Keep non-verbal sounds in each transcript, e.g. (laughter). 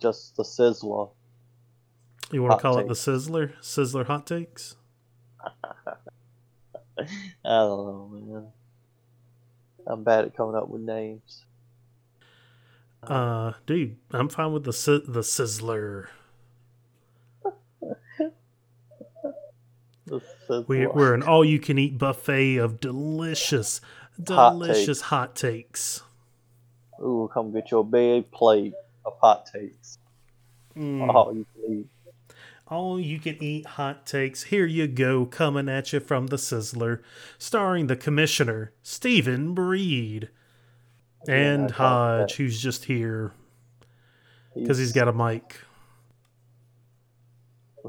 just the Sizzler. You want Hot to call it the. Sizzler? Sizzler hot takes? (laughs) I don't know, man. I'm bad at coming up with names. Uh, dude, I'm fine with the si- the Sizzler. (laughs) The Sizzler. We, we're an all you can eat buffet of delicious, Hot delicious hot takes. Ooh, come get your big plate of hot takes. Mm. Oh, you can eat. All you can eat hot takes. Here you go, coming at you from the Sizzler, starring the commissioner, Stephen Breed, and thought Hodge, who's just here because he's got a mic.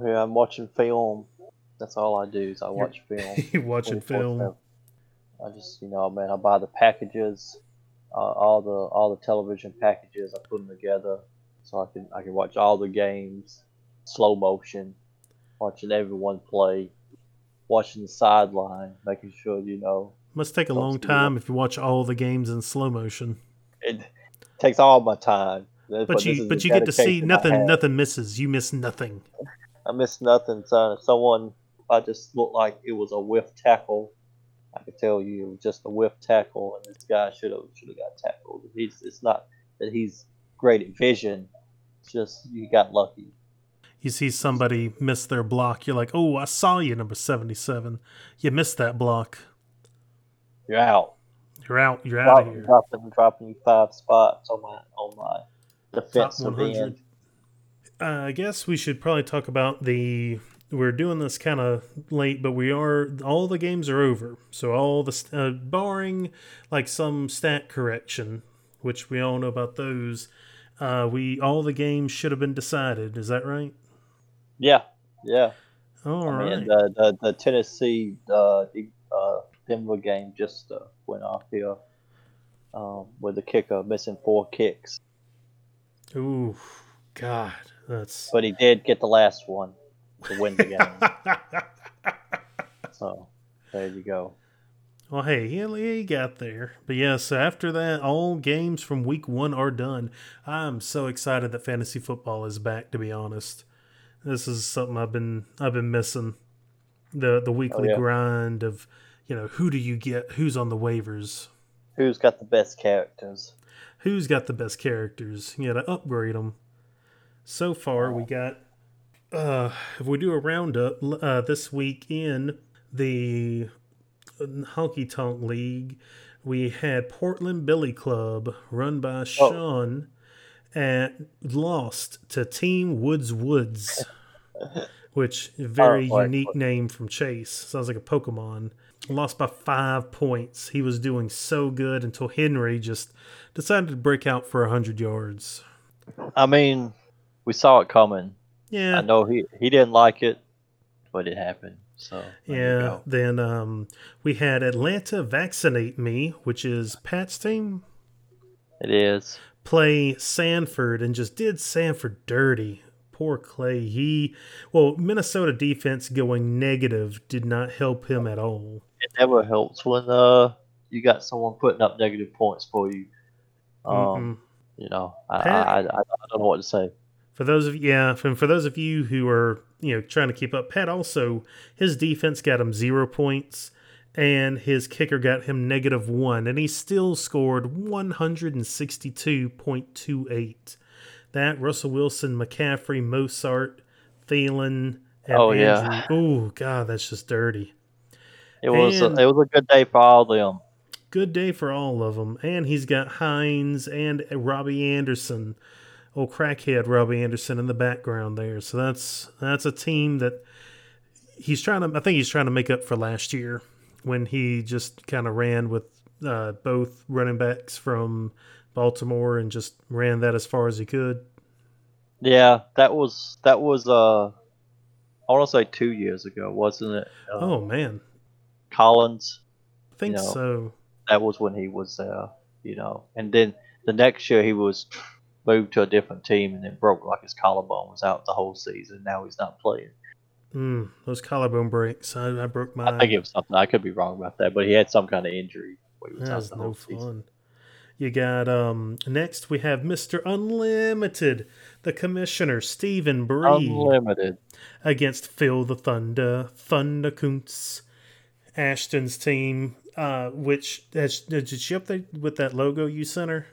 Yeah, I'm watching film. That's all I do is I watch film. (laughs) You watching film? I just, you know, man, I buy the packages, uh, all the all the television packages. I put them together so I can I can watch all the games, slow motion, watching everyone play, watching the sideline, making sure you know Must take a long time if you watch all the games in slow motion. it takes all my time. That's But you but you get to see nothing. Nothing misses. You miss nothing. I miss nothing. So someone, I just looked like it was a whiff tackle. I could tell you it was just a whiff tackle, and this guy should have should have got tackled. He's it's not that he's great at vision. It's just you got lucky. You see somebody miss their block. You're like, oh, I saw you, number seventy-seven. You missed that block. You're out. You're out. You're out of here. dropping dropping you five spots on my on my defensive end. Uh, I guess we should probably talk about the. We're doing this kind of late, but we are. All the games are over, so all the uh, barring like some stat correction, which we all know about those. Uh, we all the games should have been decided. Is that right? Yeah, yeah. All I right. mean, the, the the Tennessee uh, uh, Denver game just uh, went off here um, with the kicker missing four kicks, Ooh, God, that's. but he did get the last one to win the game. (laughs) so there you go. Well, hey, he, he got there. But yes, after that, all games from week one are done. I'm so excited that fantasy football is back. To be honest, this is something I've been I've been missing. The the weekly oh, yeah. grind of, you know, who do you get? Who's on the waivers? Who's got the best characters? Who's got the best characters? You got to upgrade them. So far, we oh. got. Uh, if we do a roundup uh, this week in the Honky Tonk League, we had Portland Billy Club run by Sean and lost to Team Woods Woods, (laughs) which very Oh, boy. unique name from Chase. Sounds like a Pokemon. Lost by five points. He was doing so good until Henry just decided to break out for hundred yards. I mean, we saw it coming. Yeah, I know he he didn't like it, but it happened. So Yeah. Then um, we had Atlanta Vaccinate Me, which is Pat's team, it is. play Sanford and just did Sanford dirty. Poor Clay. He, well, Minnesota defense going negative did not help him at all. It never helps when uh you got someone putting up negative points for you. Um, Mm-mm. you know, I, I, I, I don't know what to say. For those of yeah, and for those of you who are you know trying to keep up, Pat also his defense got him zero points, and his kicker got him negative one, and he still scored one hundred and sixty-two point two eight. That Russell Wilson, McCaffrey, Mostert, Thielen, and Oh, yeah. Oh God, that's just dirty. It was a, it was a good day for all of them. Good day for all of them, and he's got Hines and Robbie Anderson, old crackhead Robbie Anderson in the background there. So that's that's a team that he's trying to. I think he's trying to make up for last year when he just kind of ran with uh, both running backs from Baltimore and just ran that as far as he could. Yeah, that was that was uh I want to say two years ago, wasn't it? Uh, Oh man, Collins. I think You know, so. That was when he was there, you know. And then the next year he was moved to a different team and then broke like his collarbone was out the whole season. Now he's not playing. Mm, those collarbone breaks. I, I broke my. I think it was something. I could be wrong about that, but he had some kind of injury. Was That was no season. fun. You got um next we have Mr. Unlimited, the commissioner, Stephen Breed. Unlimited. Against Phil the Thunder, Thunder Kuntz. Ashton's team, uh, which has, did she up there with that logo you sent her?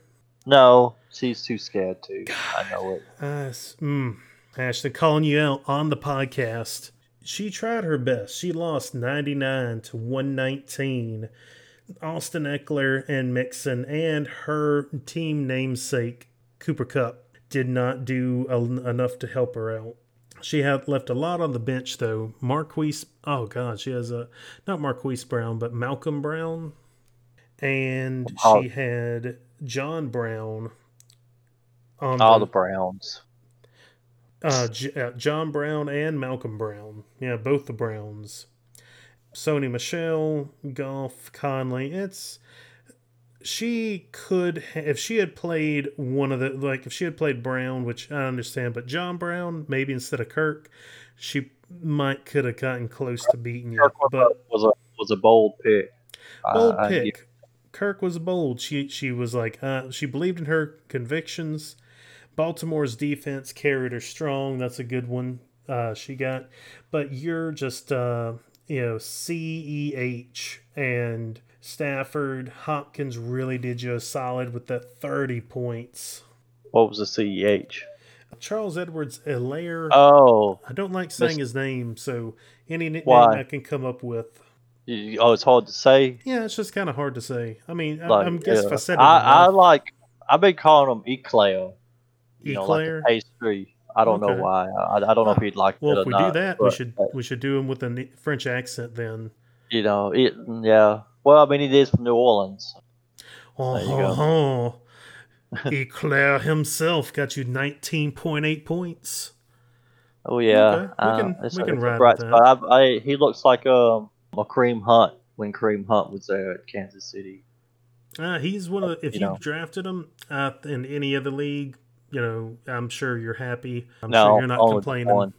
No, she's too scared to. I know it. Uh, mm, Ashton calling you out on the podcast. She tried her best. She lost 99 to 119. Austin Ekeler and Mixon and her team namesake, Cooper Kupp, did not do enough to help her out. She had left a lot on the bench though. Marquise, oh god, she has a not Marquise Brown, but Malcolm Brown, and she had John Brown. On all the, the Browns. Uh, J- uh, John Brown and Malcolm Brown. Yeah, both the Browns. Sony Michel, Goff, Conley. It's she could if she had played one of the like if she had played Brown, which I understand, but John Brown maybe instead of Kirk, she might could have gotten close to beating you. Kirk but was a was a bold pick. Bold uh, pick. Kirk was bold. She she was like uh, she believed in her convictions. Baltimore's defense carried her strong. That's a good one. Uh, she got, but you're just uh, you know C E H and Stafford, Hopkins really did you a solid with that 30 points. What was the CEH? Charles Edwards Helaire. Oh. I don't like saying his name, so any nickname Why? I can come up with. Oh, it's hard to say. Yeah, it's just kind of hard to say. I mean, like, I, am guess yeah. if I said it, I, I, like. I've been calling them Eclair. You Eclair, know, like pastry. I don't okay. know why. I, I, don't know if he'd like. Well, if we not, do that, we should we should do him with a French accent then. You know, it, yeah. Well, I mean, he is from New Orleans. Oh, Eclair himself got you 19.8 points. Oh yeah, okay. we uh, can we can ride bright that. I, I, he looks like um, a Kareem Hunt when Kareem Hunt was there at Kansas City. Uh, he's one of the, if you, you drafted him uh, in any other league, you know, I'm sure you're happy. I'm no, sure you're not complaining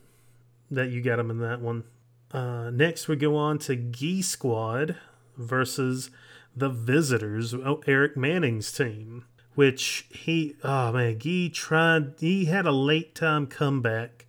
that you got him in that one. Uh, next, we go on to Gee Squad versus the visitors, oh, Eric Manning's team, which he, oh man, Gee tried, he had a late time comeback,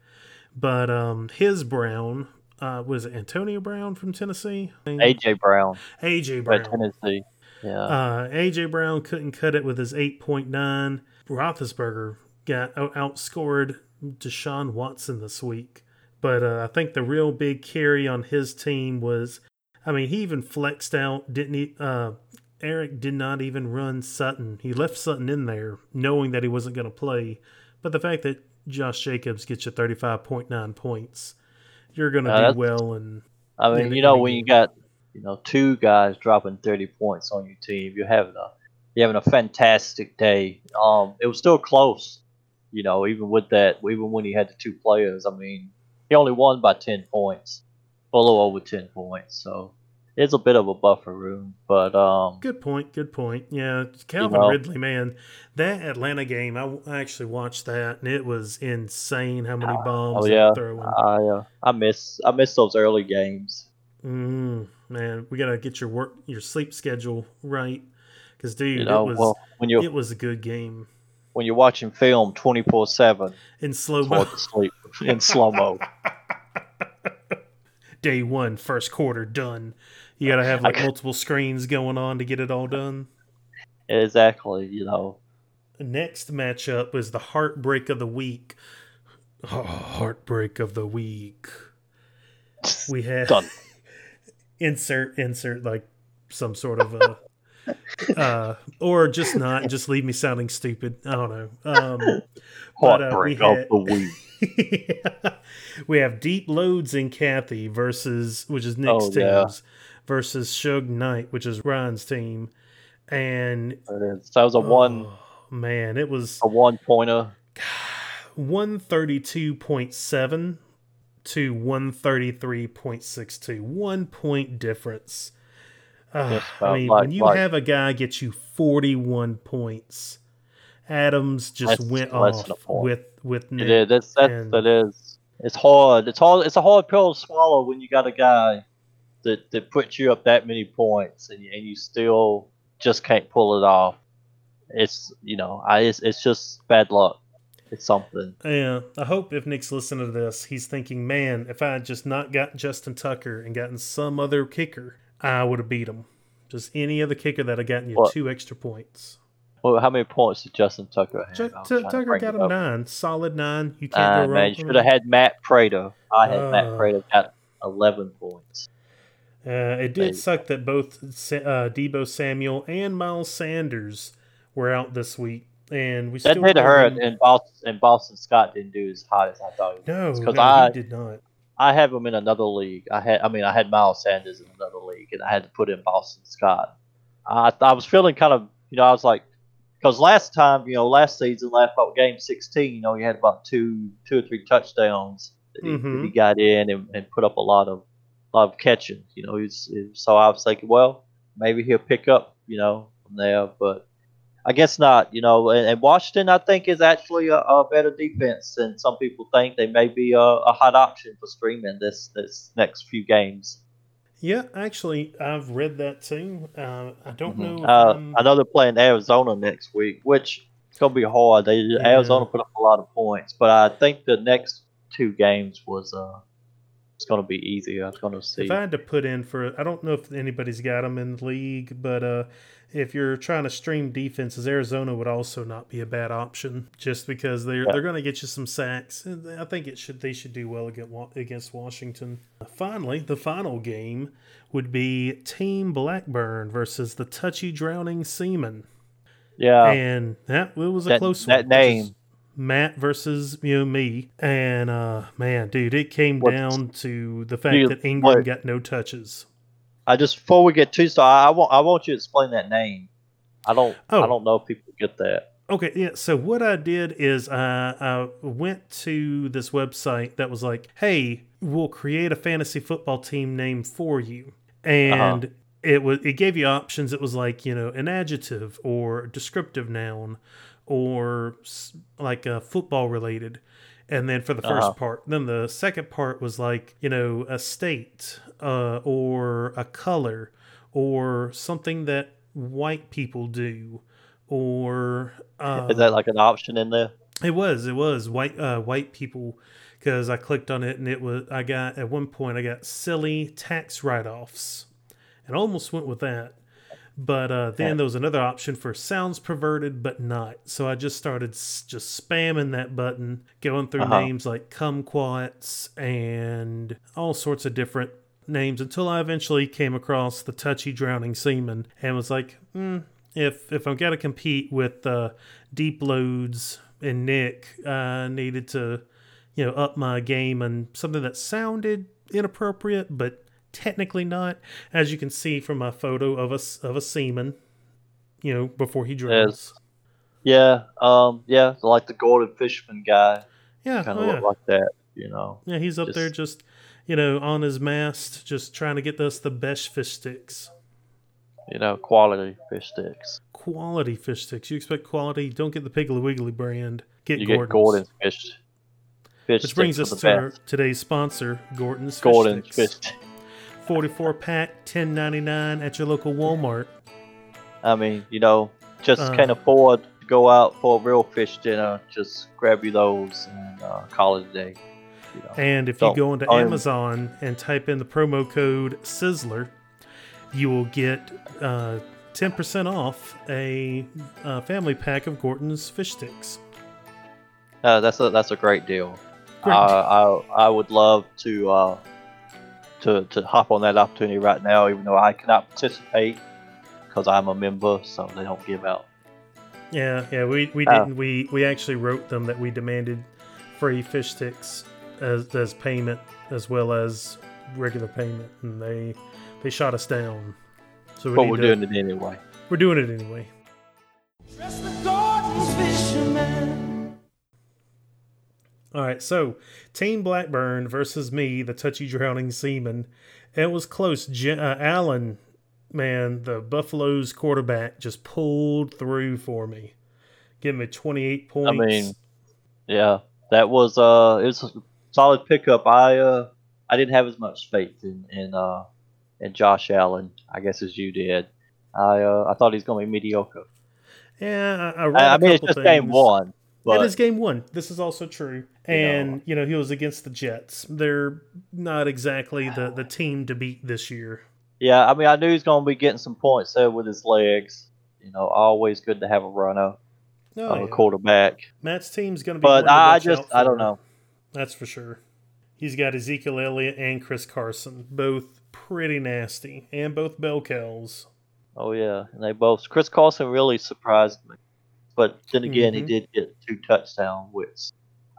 but um, his Brown, uh, was it Antonio Brown from Tennessee? AJ Brown. AJ Brown. Tennessee. Yeah. Uh, AJ Brown couldn't cut it with his 8.9. Roethlisberger got outscored Deshaun Watson this week. But uh, I think the real big carry on his team was I mean, he even flexed out, didn't he? Uh, Eric did not even run Sutton. He left Sutton in there knowing that he wasn't going to play. But the fact that Josh Jacobs gets you 35.9 points, you're going to uh, do well. And I mean, you know, when you got you know two guys dropping 30 points on your team, you're having a you're having a fantastic day. Um, it was still close, you know, even with that, even when he had the two players. I mean, he only won by 10 points a little over 10 points. So it's a bit of a buffer room, but um, good point. Good point. Yeah, Calvin you know, Ridley, man, that Atlanta game, I, I, actually watched that, and it was insane how many bombs. Oh yeah, I uh, I miss I miss those early games. Mm, man, we gotta get your work your sleep schedule right, because dude, you know, it was well, when you it was a good game. When you're watching film twenty four seven in slow mo, sleep in slow mo. (laughs) day one, first quarter done. You gotta have like multiple screens going on to get it all done. Exactly, you know. Next matchup is the heartbreak of the week. Oh, heartbreak of the week. We have done. (laughs) insert insert like some sort of a uh, or just not just leave me sounding stupid. I don't know. Um, but, uh, we had, of the week. (laughs) we have Deep Loads in Kathy versus which is Nick's oh, teams yeah. versus Suge Knight, which is Ryan's team. And that was a oh, one man, it was a one pointer. One thirty two point seven to one thirty three point six two. One point difference. Uh, I mean, like, when you like, have a guy get you 41 points, Adams just went off with with Nick. It is. That's, that's and, that is. It's hard. It's hard. It's a hard pill to swallow when you got a guy that that puts you up that many points and you, and you still just can't pull it off. it's you know, I it's, it's just bad luck. It's something. Yeah, I hope if Nick's listening to this, he's thinking, man, if I had just not got Justin Tucker and gotten some other kicker, I would have beat him. Just any other kicker that had gotten you What? two extra points. Well, how many points did Justin Tucker have? Ju- I was Tu- trying to Tucker got him nine, solid nine. You can't Ah, go wrong. man, you should have had Matt Prater. I had Matt Uh. Prater got 11 points. Uh, it did suck that both uh, Deebo Samuel and Miles Sanders were out this week, and we That still did hurt, and Boston and Boston Scott didn't do as hot as I thought. He No, because no, I did not. I have him in another league. I had I mean I had Miles Sanders in another league, and I had to put in Boston Scott. I I was feeling kind of you know I was like because last time you know last season last about game 16 you know he had about two two or three touchdowns that he, that Mhm. he got in and, and put up a lot of lot of catching. You know he's he's- so I was thinking well maybe he'll pick up you know from there, but I guess not. You know, and, and Washington, I think, is actually a, a better defense than some people think. They may be a, a hot option for streaming this this next few games. Yeah, actually, I've read that too. Uh, I don't know. If Uh, I'm- I know they're playing Arizona next week, which it's gonna be hard. They Yeah. Arizona put up a lot of points, but I think the next two games was uh, it's gonna be easier. I'm gonna see. If I had to put in for, I don't know if anybody's got them in the league, but uh, if you're trying to stream defenses, Arizona would also not be a bad option, just because they're Yeah. they're going to get you some sacks. I think it should they should do well against against Washington. Finally, the final game would be Team Blackburn versus the Touchy Drowning Seaman, yeah, and that it was a that, close that one. is name. Matt versus you know me, and uh, man, dude, it came What's- down to the fact You- that England what- got no touches. I just before we get too started, I want I want you to explain that name. I don't Oh. I don't know if people get that. Okay, yeah. So what I did is I, I went to this website that was like, "Hey, we'll create a fantasy football team name for you," and it was it gave you options. It was like you know an adjective or descriptive noun, or like a football related. And then for the 1st Uh-huh. part, then the second part was like you know a state uh, or a color or something that white people do or uh, Is that like an option in there? it was it was white uh, white people because I clicked on it and it was I got at one point I got silly tax write offs and I almost went with that but uh, then Yeah. there was another option for sounds perverted but not so I just started s- just spamming that button going through Uh-huh. names like kumquats and all sorts of different names until I eventually came across the touchy drowning seaman and was like hmm, if if I'm gonna compete with uh, deep loads and Nick, I needed to, you know, up my game and something that sounded inappropriate, but technically not. As you can see from my photo of a of a seaman, you know, before he drowns. Yeah, um, yeah, like the Gorton fisherman guy, Yeah, kind oh, of yeah. look like that, you know. yeah, he's up just- there just, you know, on his mast, just trying to get us the best fish sticks. You know, quality fish sticks. Quality fish sticks. You expect quality? Don't get the Piggly Wiggly brand. Get You Gorton's. get Gorton's fish. Fish Which brings us to our, today's sponsor, Gorton's Fish Sticks. fish. 44 pack, 10.99 at your local Walmart. I mean, you know, just Uh. can't afford to go out for a real fish dinner. Just grab you those and uh, call it a day. You know. And if you go into don't- Amazon and type in the promo code Sizzler, you will get uh, 10% off a uh, family pack of Gorton's fish sticks. Uh, that's a that's a great deal. Great. Uh, I I would love to uh, to to hop on that opportunity right now, even though I cannot participate because I'm a member, so they don't give out. Yeah, yeah, we, we Oh. didn't. We, we actually wrote them that we demanded free fish sticks as, as payment as well as regular payment, and they they shot us down. So we but we're to- doing it anyway. We're doing it anyway. All right, so Team Blackburn versus me, the touchy drowning seaman. It was close. Je- uh, Allen, man, the Buffalo's quarterback, just pulled through for me, giving me 28 points. I mean, Yeah, that was uh, it was a solid pickup. I uh, I didn't have as much faith in in uh, in Josh Allen, I guess, as you did. I uh, I thought he's gonna be mediocre. Yeah, I, I I, mean, it's just game one, but it is game one. This is also true. And, you know, he was against the Jets. They're not exactly the, the team to beat this year. yeah, I mean, I knew he's going to be getting some points there with his legs. You know, always good to have a runner, uh, Oh, a yeah. quarterback. Matt's team's going to be But I just, I don't know. That's for sure. He's got Ezekiel Elliott and Chris Carson, both pretty nasty, and both bell cows. Oh yeah, and they both. Chris Carson really surprised me, but then again, Mhm. he did get two touchdowns, which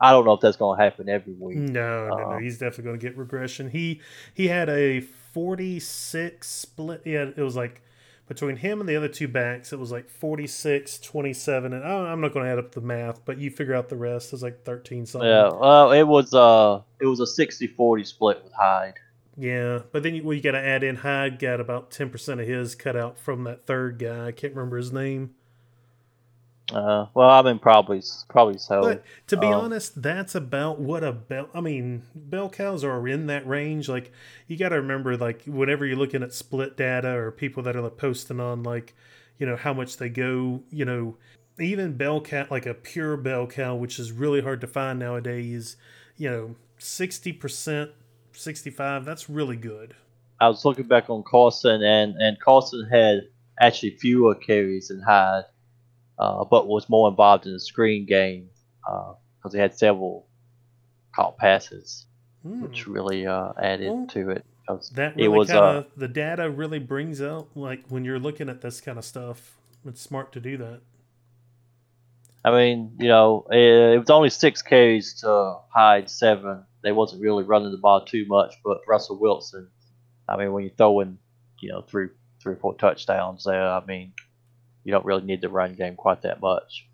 I don't know if that's going to happen every week. No, no, no. Uh, He's definitely going to get regression. He he had a forty-six split. Yeah, it was like between him and the other two backs, it was like 46, 27. And I'm not going to add up the math, but you figure out the rest. It's like thirteen something. Yeah, well, it was uh, it was a 60-40 split with Hyde. Yeah, but then you, well, you got to add in Hyde got about ten percent of his cut out from that third guy. I can't remember his name. Uh, well, I mean, probably, probably so. But to be um, honest, that's about what a bell. I mean, bell cows are in that range. Like you got to remember, like whenever you're looking at split data or people that are like posting on, like you know how much they go. You know, even bell cow, like a pure bell cow, which is really hard to find nowadays. You know, sixty percent, sixty-five. That's really good. I was looking back on Carson, and and Carson had actually fewer carries than Hyde, uh, but was more involved in the screen game because he had several caught passes, Hmm. which really uh, added Well, to it. That it really was kind uh, of the data really brings out like when you're looking at this kind of stuff. It's smart to do that. I mean, you know, it, it was only six carries to Hyde seven. They wasn't really running the ball too much, but Russell Wilson. I mean, when you're throwing, you know, three, three or four touchdowns there, I mean, you don't really need the run game quite that much.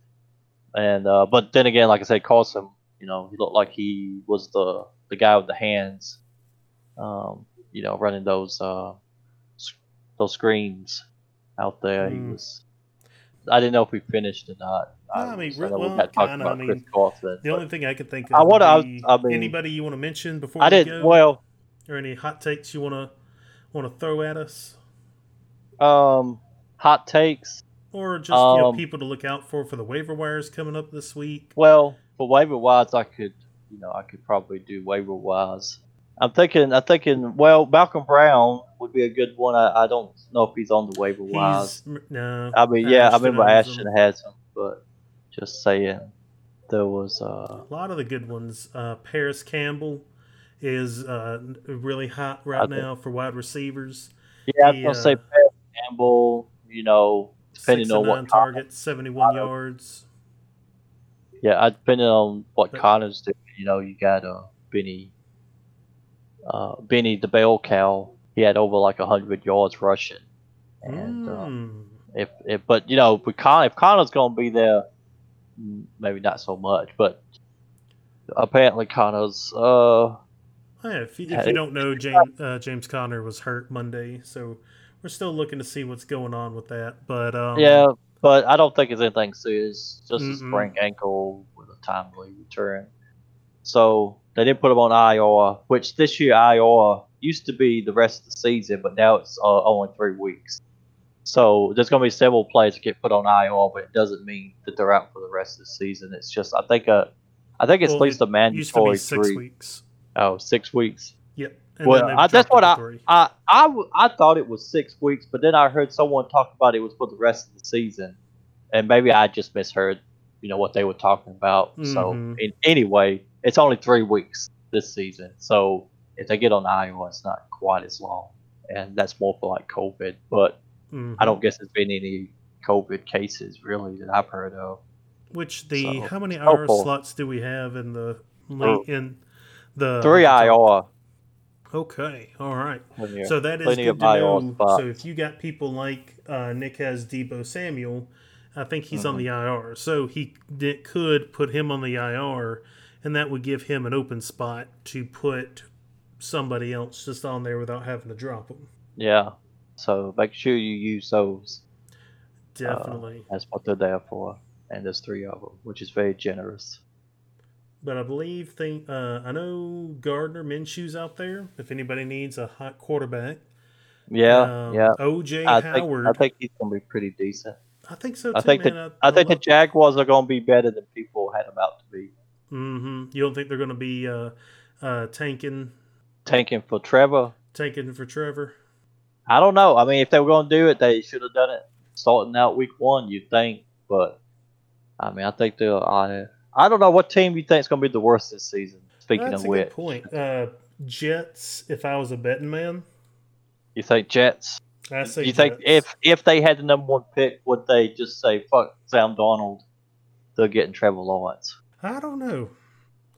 And uh, but then again, like I said, Carson, you know, he looked like he was the the guy with the hands, um, you know, running those uh, those screens out there. He Mm. was. I didn't know if we finished or not. No, I mean, was- we well, kinda, about I Chris mean, Carson, The only thing I could think of I wanna- I- I mean- anybody you want to mention before I we did go, well. or any hot takes you want to want to throw at us, Um, hot takes. Or just you know Um, people to look out for for the waiver wires coming up this week. Well, for waiver wires, I could, you know, I could probably do waiver wires. I'm thinking, I'm thinking. Well, Malcolm Brown would be a good one. I, I don't know if he's on the waiver wise. He's no. I mean, yeah, I Ashton remember owns Ashton him. has him, but just saying, there was. uh A lot of the good ones. Uh, Parris Campbell is uh, really hot right I think- now for wide receivers. Yeah, I was He, gonna say uh, Pat Campbell. You know, depending on what targets, seventy-one yards. Yeah, I- depending on what But- Conner's do, you know, you got uh, Benny, uh, Benny the bell cow. He had over like hundred yards rushing, and uh, Mm. if, if but you know, if, Con- if Conner's gonna be there, mm, maybe not so much. But apparently Conner's, uh, Yeah, if, you- if you don't know, James uh, James Conner was hurt Monday, so we're still looking to see what's going on with that. But um, yeah, but I don't think it's anything serious. Just a Mm-mm. sprained ankle with a timely return. So they didn't put him on IR, which this year IR used to be the rest of the season, but now it's uh, only three weeks. So there's going to be several players that get put on IR, but it doesn't mean that they're out for the rest of the season. It's just I think uh, I think it's well, at least a it used to be mandatory six three. weeks. Oh, six weeks. Yep. Well, I, that's what I. I I I thought it was six weeks, but then I heard someone talk about it was for the rest of the season, and maybe I just misheard, you know, what they were talking about. So Mhm. in, anyway, it's only three weeks this season, so if they get on Iowa, it's not quite as long, and that's more for like COVID. But Mhm. I don't guess there's been any COVID cases really that I've heard of. Which the so, how many so hour slots do we have in the Oh. late in the Three? IR. Okay, all right. plenty So that is good to know. spots. So if you got people like uh, Nick has Deebo Samuel, I think he's on Mhm. the IR. So he did, could put him on the IR, and that would give him an open spot to put somebody else just on there without having to drop them. Yeah. So make sure you use those. Definitely. That's what they're there for. And there's three of them, which is very generous. But I believe think uh, I know Gardner Minshew's out there. If anybody needs a hot quarterback, Yeah, Um, yeah. OJ I think, Howard. I think he's gonna be pretty decent. I think so too, I think man. that I think the Jaguars are going to be better than people had them out to be. hmm You don't think they're going to be uh, uh, tanking Tanking for Trevor, tanking for Trevor? I don't know. I mean, if they were going to do it, they should have done it starting out week one. You'd think, but I mean, I think they'll. I I don't know what team you think is going to be the worst this season. Speaking That's of a which, good point. Uh, Jets. If I was a betting man, you think Jets? I say you think if if they had the number one pick, would they just say fuck Sam Darnold? They're getting Trevor Lawrence. I don't know.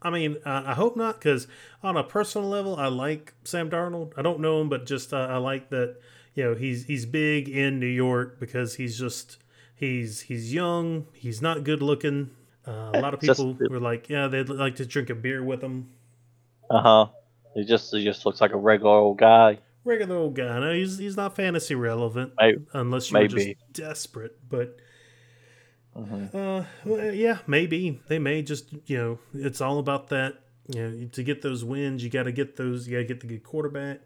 I mean, I, I hope not, because on a personal level, I like Sam Darnold. I don't know him, but just uh, I like that. You know, he's he's big in New York because he's just he's he's young. He's not good looking. Uh, a lot of (laughs) Just- people were like, yeah, they'd like to drink a beer with him. Uh huh. He just he just looks like a regular old guy. Regular old guy. No, he's he's not fantasy relevant Maybe. unless you're maybe. just desperate. But Mhm. Uh, well, yeah, maybe they may just you know it's all about that. You know, to get those wins, you got to get those. You got to get the good quarterback.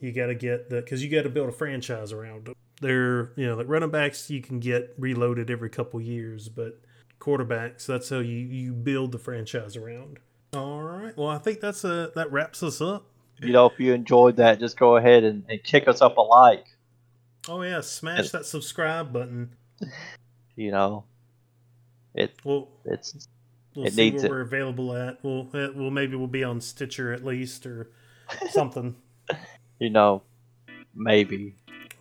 You got to get the because you got to build a franchise around them. They're you know like running backs you can get reloaded every couple years, but quarterbacks that's how you you build the franchise around. All right, well I think that's a that wraps us up. You know, if you enjoyed that, just go ahead and, and kick us up a like. Oh yeah, smash that subscribe button. (laughs) You know, it We'll it's we'll It see needs where it. we're available at. We'll uh, well maybe we'll be on Stitcher at least or something. (laughs) you know maybe.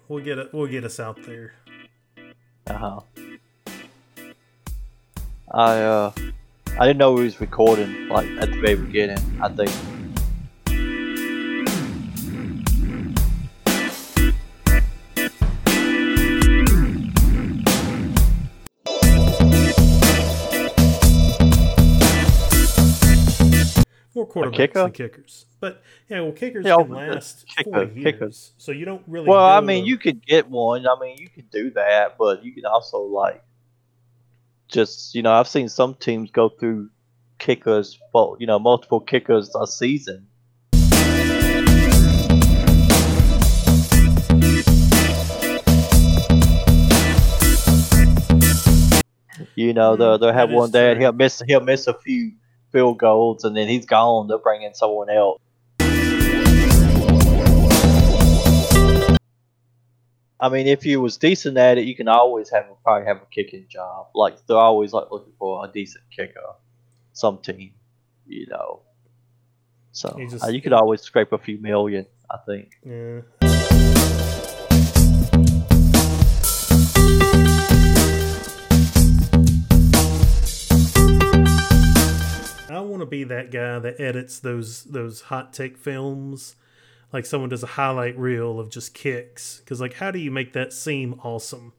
We'll get it. We'll get us out there. Uh huh. I uh I didn't know he was recording like at the very beginning. I think. More quarterbacks kicker? than kickers, but yeah, well, kickers Yeah, can last kicker- forty years, kickers. so you don't really. Well, I mean, to- you could get one. I mean, you could do that, but you can also like just you know, I've seen some teams go through kickers, well, you know, multiple kickers a season. You know, they'll, mm, they'll have That one there, and he'll miss he'll miss a few field goals, and then he's gone. They'll bring in someone else. I mean, if you was decent at it, you can always have probably have a kicking job. Like they're always like looking for a decent kicker. Some team, you know. So You just- uh, you could always scrape a few million, I think. Yeah. I want to be that guy that edits those those hot take films, like someone does a highlight reel of just kicks. Because like, how do you make that seem awesome?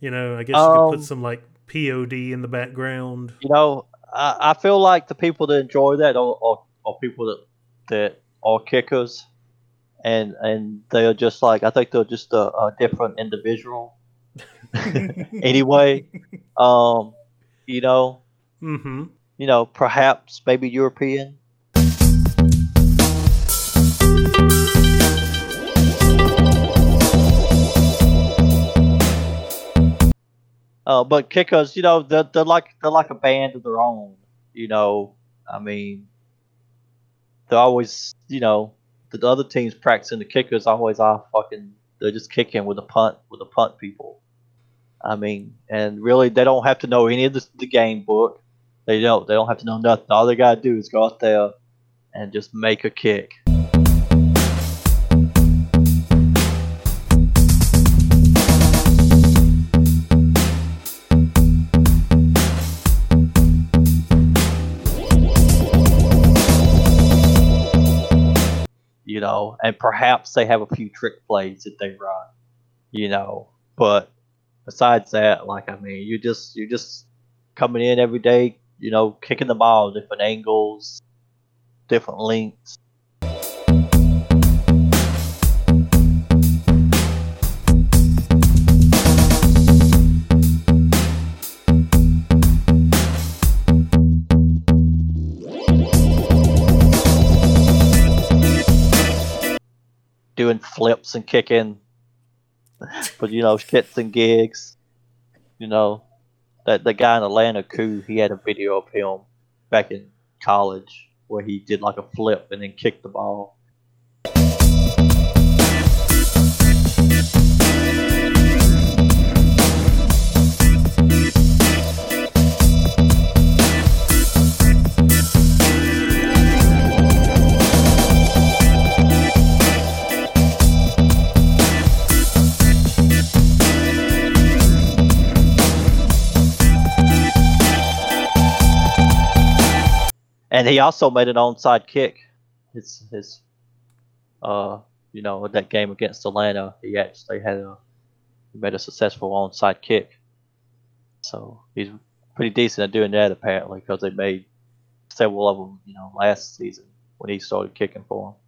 You know, I guess you could Um, put some like POD in the background. You know, I, I feel like the people that enjoy that are, are, are people that that are kickers, and and they're just like I think they're just a, a different individual. (laughs) anyway, um, you know, mm-hmm. you know, perhaps maybe European. Uh, but kickers, you know, they're, they're like they're like a band of their own. You know, I mean, they're always, you know, the other teams practicing the kickers always are fucking. They're just kicking with a punt with the punt people. I mean, and really, they don't have to know any of the, the game book. They don't. They don't have to know nothing. All they gotta do is go out there and just make a kick. Know, and perhaps they have a few trick plays that they run. You know, but besides that, like I mean, you just you're just coming in every day, you know, kicking the ball, different angles, different lengths. Doing flips and kicking, but you know, shits and gigs. You know, that the guy in Atlanta, Koo, he had a video of him back in college where he did like a flip and then kicked the ball. And he also made an onside kick. His his uh you know that game against Atlanta, he actually had a he made a successful onside kick. So he's pretty decent at doing that apparently because they made several of them you know last season when he started kicking for them.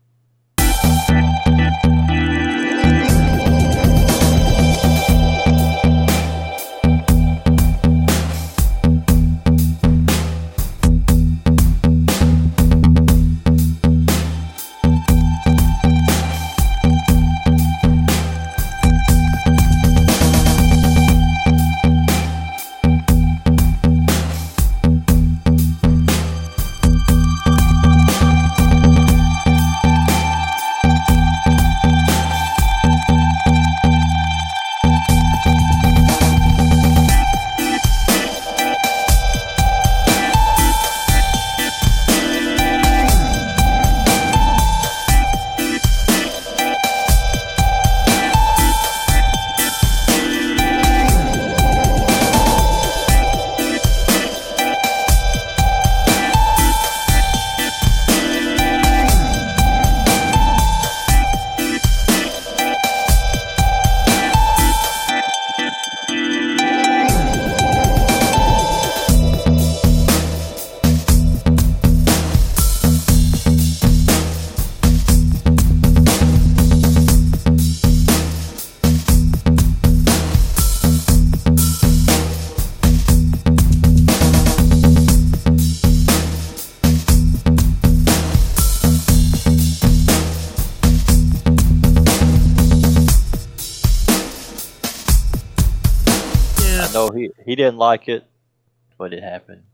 Didn't like it, but it happened.